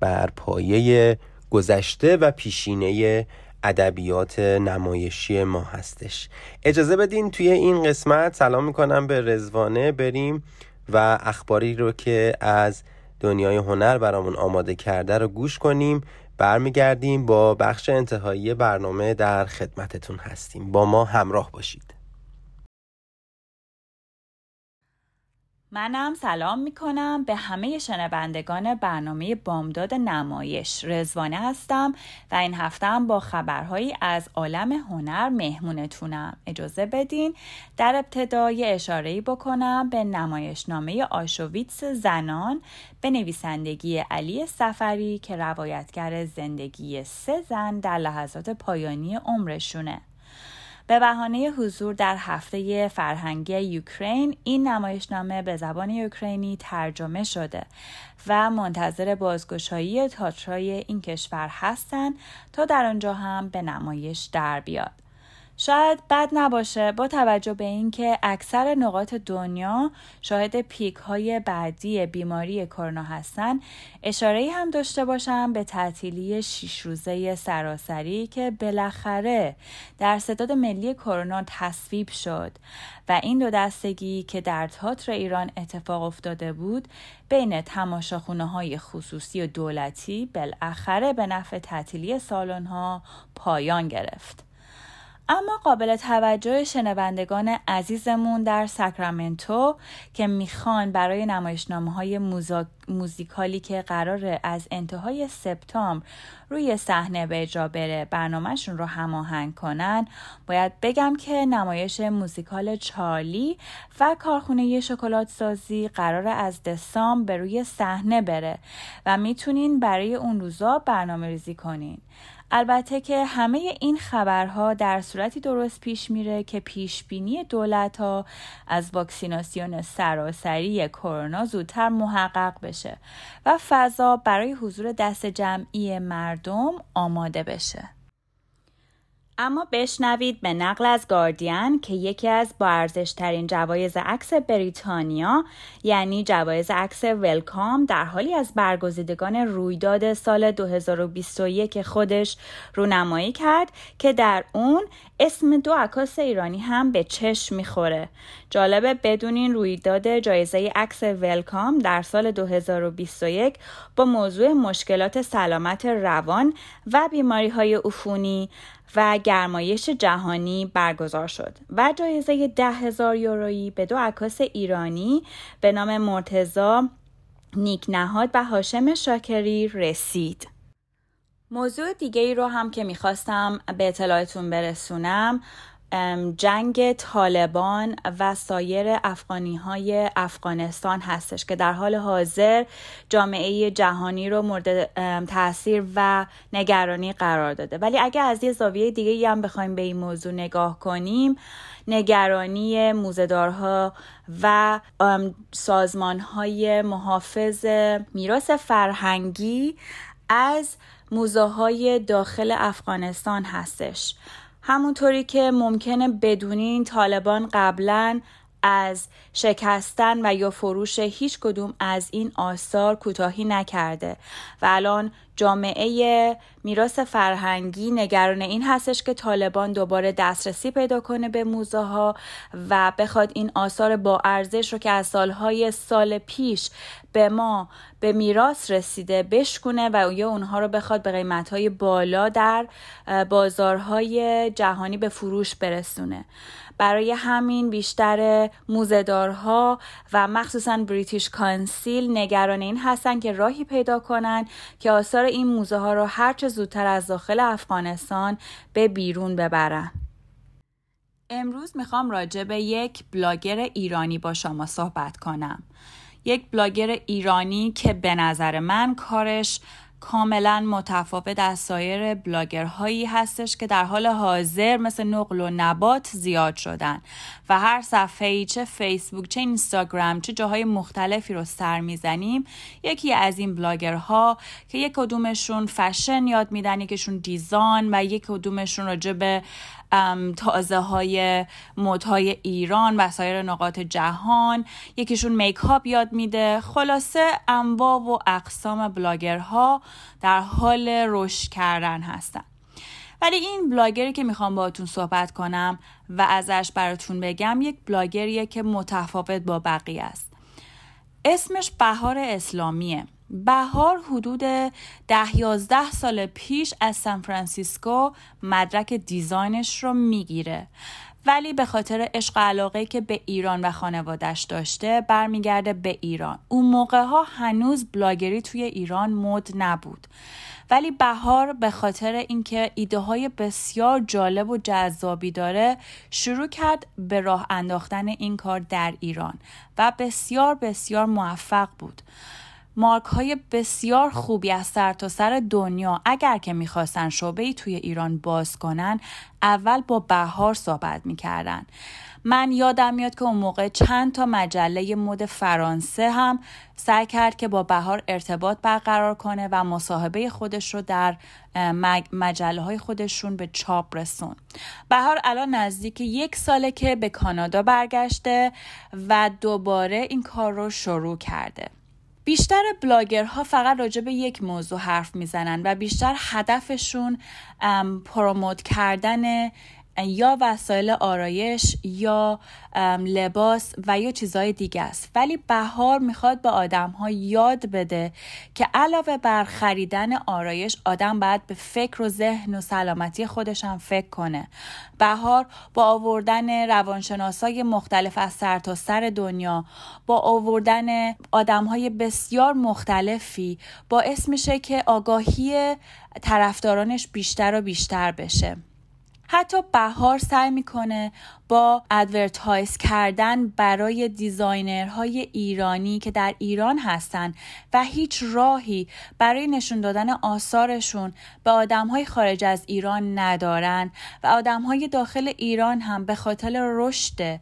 بر پایه گذشته و پیشینه ادبیات نمایشی ما هستش. اجازه بدین توی این قسمت سلام می‌کنم به رزوانه بریم و اخباری رو که از دنیای هنر برامون آماده کرده رو گوش کنیم. برمیگردیم با بخش انتهایی برنامه در خدمتتون هستیم. با ما همراه باشید. منم سلام می‌کنم به همه شنوندگان برنامه بامداد نمایش. رزوانه هستم و این هفتم با خبرهایی از عالم هنر مهمونتونم. اجازه بدین در ابتدای اشارهی بکنم به نمایشنامه آشویتس زنان به نویسندگی علی سفری که روایتگر زندگی سه زن در لحظات پایانی عمرشونه. به بهانه حضور در هفته فرهنگی یوکرین این نمایشنامه به زبان یوکرینی ترجمه شده و منتظر بازگشایی تاترای این کشور هستند تا در آنجا هم به نمایش در بیاد. شاید بد نباشه با توجه به اینکه اکثر نقاط دنیا شاهد پیک های بعدی بیماری کرونا هستن. اشاره هم داشته باشم به تعطیلی شیش روزه سراسری که بالاخره در ستاد ملی کرونا تصویب شد و این دو دستگی که در تاتر ایران اتفاق افتاده بود بین تماشاخونه های خصوصی و دولتی بالاخره به نفع تعطیلی سالن ها پایان گرفت. اما قابل توجه شنوندگان عزیزمون در ساکرامنتو که می‌خوان برای نمایشنامه های موزیکالی که قرار از انتهای سپتامبر روی صحنه به اجرا بره برنامهشون رو هماهنگ کنن باید بگم که نمایش موزیکال چارلی و کارخونه شکلات سازی قرار از دسامبر به روی صحنه بره و می‌تونین برای اون روزا برنامه ریزی کنین. البته که همه این خبرها در صورتی درست پیش میره که پیش بینی دولت ها از واکسیناسیون سراسری کرونا زودتر محقق بشه و فضا برای حضور دست جمعی مردم آماده بشه. اما بشنوید به نقل از گاردین که یکی از با ترین جوایز عکس بریتانیا یعنی جوایز عکس ولکام در حالی از برگزیدگان رویداد سال 2021 خودش رونمایی کرد که در اون اسم دو عکاس ایرانی هم به چشم می‌خوره. جالبه بدونین رویداد جایزه عکس ولکام در سال 2021 با موضوع مشکلات سلامت روان و بیماری های عفونی و گرمایش جهانی برگزار شد و جایزه ده هزار یورویی به دو عکاس ایرانی به نام مرتزا نیک نهاد و هاشم شاکری رسید. موضوع دیگه ای رو هم که می‌خواستم به اطلاعتون برسونم جنگ طالبان و سایر افغانی های افغانستان هستش که در حال حاضر جامعه جهانی رو مورد تاثیر و نگرانی قرار داده. ولی اگر از یه زاویه دیگه هم بخوایم به این موضوع نگاه کنیم نگرانی موزدارها و سازمان های محافظ میراث فرهنگی از موزه های داخل افغانستان هستش. همونطوری که ممکنه بدونین طالبان قبلا از شکستن و یا فروش هیچ کدوم از این آثار کوتاهی نکرده. و الان جامعه میراث فرهنگی نگران این هستش که طالبان دوباره دسترسی پیدا کنه به موزه ها و بخواد این آثار با ارزش رو که از سالهای سال پیش به ما به میراث رسیده بشکونه و یا اونها رو بخواد به قیمتهای بالا در بازارهای جهانی به فروش برسونه. برای همین بیشتر موزدارها و مخصوصا بریتیش کانسیل نگران این هستن که راهی پیدا کنن که آثار این موزه ها رو هرچه زودتر از داخل افغانستان به بیرون ببرن. امروز می‌خوام راجع به یک بلاگر ایرانی با شما صحبت کنم. یک بلاگر ایرانی که به نظر من کارش کاملا متفاوت از سایر بلاگرهایی هستش که در حال حاضر مثل نقل و نبات زیاد شدن. و هر صفحه چه فیسبوک چه اینستاگرام چه جاهای مختلفی رو سر می‌زنیم. یکی از این بلاگرها که یک کدومشون فشن یاد میدن یکیشون design و یک کدومشون راجع تازه های های ایران و سایر نقاط جهان. یکیشون makeup یاد میده. خلاصه انواع و اقسام بلاگرها در حال رشد کردن هستن. ولی این بلاگری که می‌خوام باهاتون صحبت کنم و ازش براتون بگم یک بلاگریه که متفاوت با بقیه است. اسمش بهار اسلامیه. بهار حدود ده یازده سال پیش از سان فرانسیسکو مدرک design ش رو می‌گیره. ولی به خاطر عشق علاقه که به ایران و خانوادش داشته برمیگرده به ایران. اون موقع ها هنوز بلاگری توی ایران مد نبود. ولی بهار به خاطر اینکه ایده های بسیار جالب و جذابی داره شروع کرد به راه انداختن این کار در ایران و بسیار بسیار موفق بود. مارک های بسیار خوبی از سر تا سر دنیا اگر که می‌خواستن شعبه ای توی ایران باز کنن اول با بهار صحبت می‌کردن. من یادم میاد که اون موقع چند تا مجله مد فرانسه هم سعی کرد که با بهار ارتباط برقرار کنه و مصاحبه خودش رو در مجله های خودشون به چاپ رسون بهار الان نزدیک یک ساله که به کانادا برگشته و دوباره این کار رو شروع کرده. بیشتر بلاگرها فقط راجع به یک موضوع حرف می‌زنن و بیشتر هدفشون پروموت کردن یا وسایل آرایش یا لباس و یا چیزهای دیگه است. ولی بهار می‌خواد به آدم ها یاد بده که علاوه بر خریدن آرایش آدم باید به فکر و ذهن و سلامتی خودش هم فکر کنه. بهار با آوردن روانشناسای مختلف از سر تا سر دنیا با آوردن آدم های بسیار مختلفی باعث میشه که آگاهی طرفدارانش بیشتر و بیشتر بشه. حتی بهار سعی می‌کنه با advertise کردن برای designer های ایرانی که در ایران هستن و هیچ راهی برای نشون دادن آثارشون به آدمهای خارج از ایران ندارن و آدمهای داخل ایران هم به خاطر رشد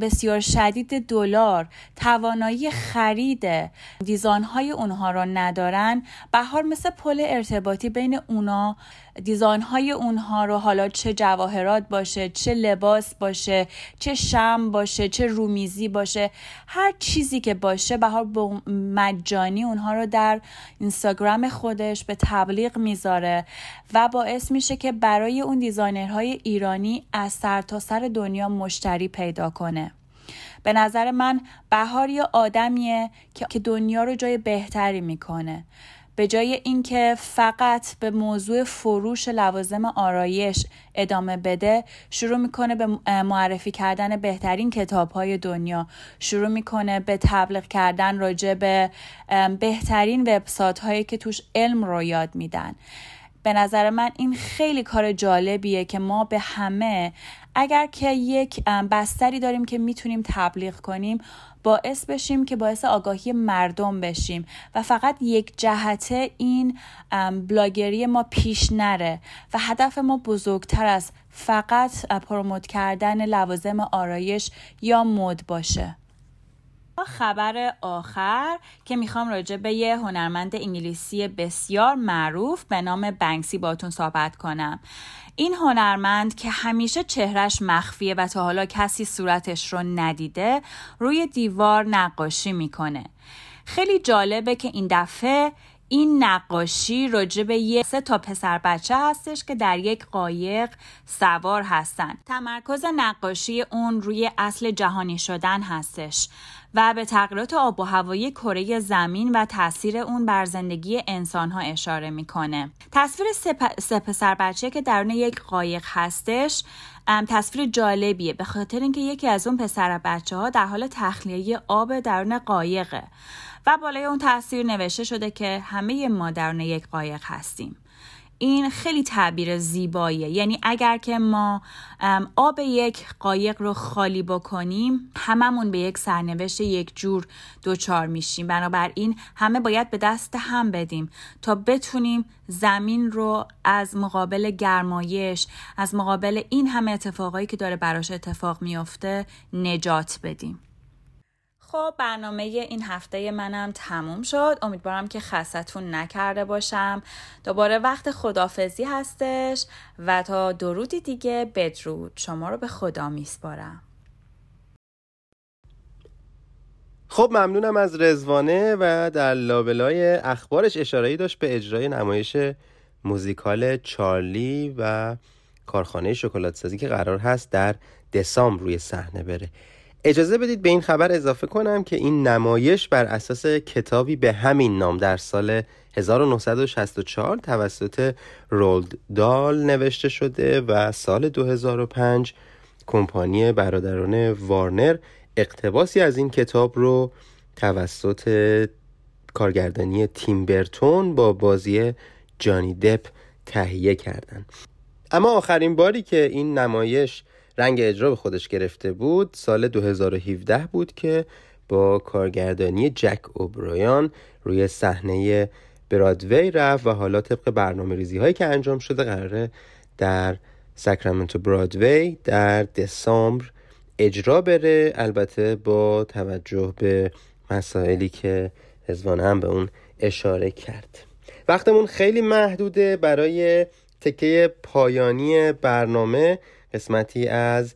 بسیار شدید دلار توانایی خرید design اونها را ندارن. بهار مثل پل ارتباطی بین اونا دیزاین های اونها رو حالا چه جواهرات باشه چه لباس باشه چه شم باشه چه رومیزی باشه هر چیزی که باشه بهار مجانی اونها رو در اینستاگرام خودش به تبلیغ می‌ذاره و باعث میشه که برای اون دیزاینرهای ایرانی از سر تا سر دنیا مشتری پیدا کنه. به نظر من بهار یا آدمیه که دنیا رو جای بهتری می‌کنه. به جای اینکه فقط به موضوع فروش لوازم آرایش ادامه بده شروع می‌کنه به معرفی کردن بهترین کتاب های دنیا. شروع می‌کنه به تبلیغ کردن راجع به بهترین وبسایت هایی که توش علم رو یاد میدن. به نظر من این خیلی کار جالبیه که ما به همه اگر که یک بستری داریم که می‌تونیم تبلیغ کنیم باعث بشیم که باعث آگاهی مردم بشیم. و فقط یک جهته این بلاگری ما پیش نره و هدف ما بزرگتر از فقط پروموت کردن لوازم آرایش یا مد باشه. خبر آخر که می‌خوام راجع به یه هنرمند انگلیسی بسیار معروف به نام بنکسی باتون صحبت کنم. این هنرمند که همیشه چهرش مخفیه و تا حالا کسی صورتش رو ندیده روی دیوار نقاشی می‌کنه. خیلی جالبه که این دفعه این نقاشی راجع به یه سه تا پسر بچه هستش که در یک قایق سوار هستن. تمرکز نقاشی اون روی اصل جهانی شدن هستش. و به تغییرات آب و هوایی کره زمین و تاثیر اون بر زندگی انسان ها اشاره می‌کنه. تصویر سه پسر بچه که درون یک قایق هستش تصویر جالبیه. به خاطر اینکه یکی از اون پسر بچه ها در حال تخلیه آب درون قایقه و بالای اون تصویر نوشته شده که همه ما درون یک قایق هستیم. این خیلی تعبیر زیباییه. یعنی اگر که ما آب یک قایق رو خالی بکنیم هممون به یک سرنوشت یک جور دوچار میشیم. بنابراین همه باید به دست هم بدیم تا بتونیم زمین رو از مقابل گرمایش از مقابل این همه اتفاقایی که داره براش اتفاق میافته نجات بدیم. خب برنامه این هفته منم تموم شد. امیدوارم که خستتون نکرده باشم. دوباره وقت خدافزی هستش و تا درودی دیگه بدرود. شما رو به خدا میسپارم. خب ممنونم از رزوانه و در لابلای اخبارش اشارهی داشت به اجرای نمایش موزیکال چارلی و کارخانه شکلات سازی که قرار هست در دسامبر روی صحنه بره. اجازه بدید به این خبر اضافه کنم که این نمایش بر اساس کتابی به همین نام در سال 1964 توسط رولد دال نوشته شده و سال 2005 کمپانی برادران وارنر اقتباسی از این کتاب رو توسط کارگردانی تیم برتون با بازی جانی دپ تهیه کردند. اما آخرین باری که این نمایش رنگ اجرا به خودش گرفته بود سال 2017 بود که با کارگردانی جک اوبرایان روی صحنه برادوی رفت و حالا طبق برنامه ریزی هایی که انجام شده قراره در ساکرامنتو برادوی در دسامبر اجرا بره. البته با توجه به مسائلی که رزوان هم به اون اشاره کرد. وقتمون خیلی محدوده برای تکه پایانی برنامه. قسمتی از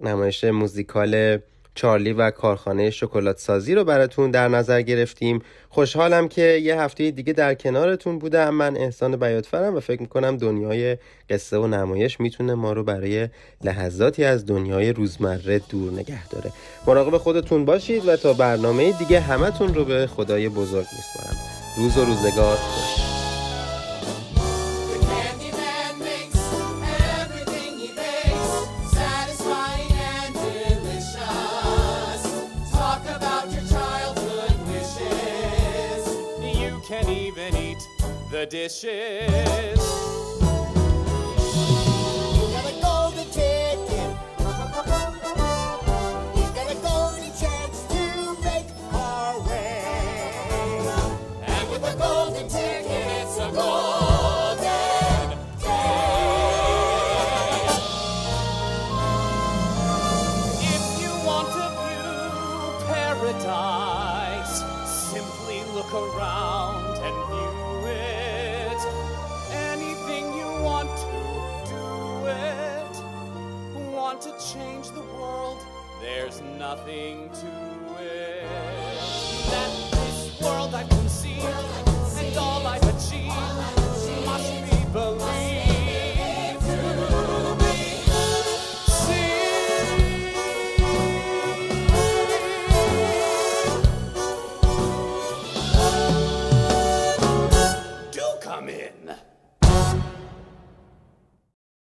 نمایش موزیکال چارلی و کارخانه شکلات سازی رو براتون در نظر گرفتیم. خوشحالم که یه هفته دیگه در کنارتون بودم. من احسان بیاتفرم و فکر می‌کنم دنیای قصه و نمایش می‌تونه ما رو برای لحظاتی از دنیای روزمره دور نگه داره. مراقب خودتون باشید و تا برنامه دیگه همتون رو به خدای بزرگ میسپارم. روز و روزگار خوش. Dishes. Nothing to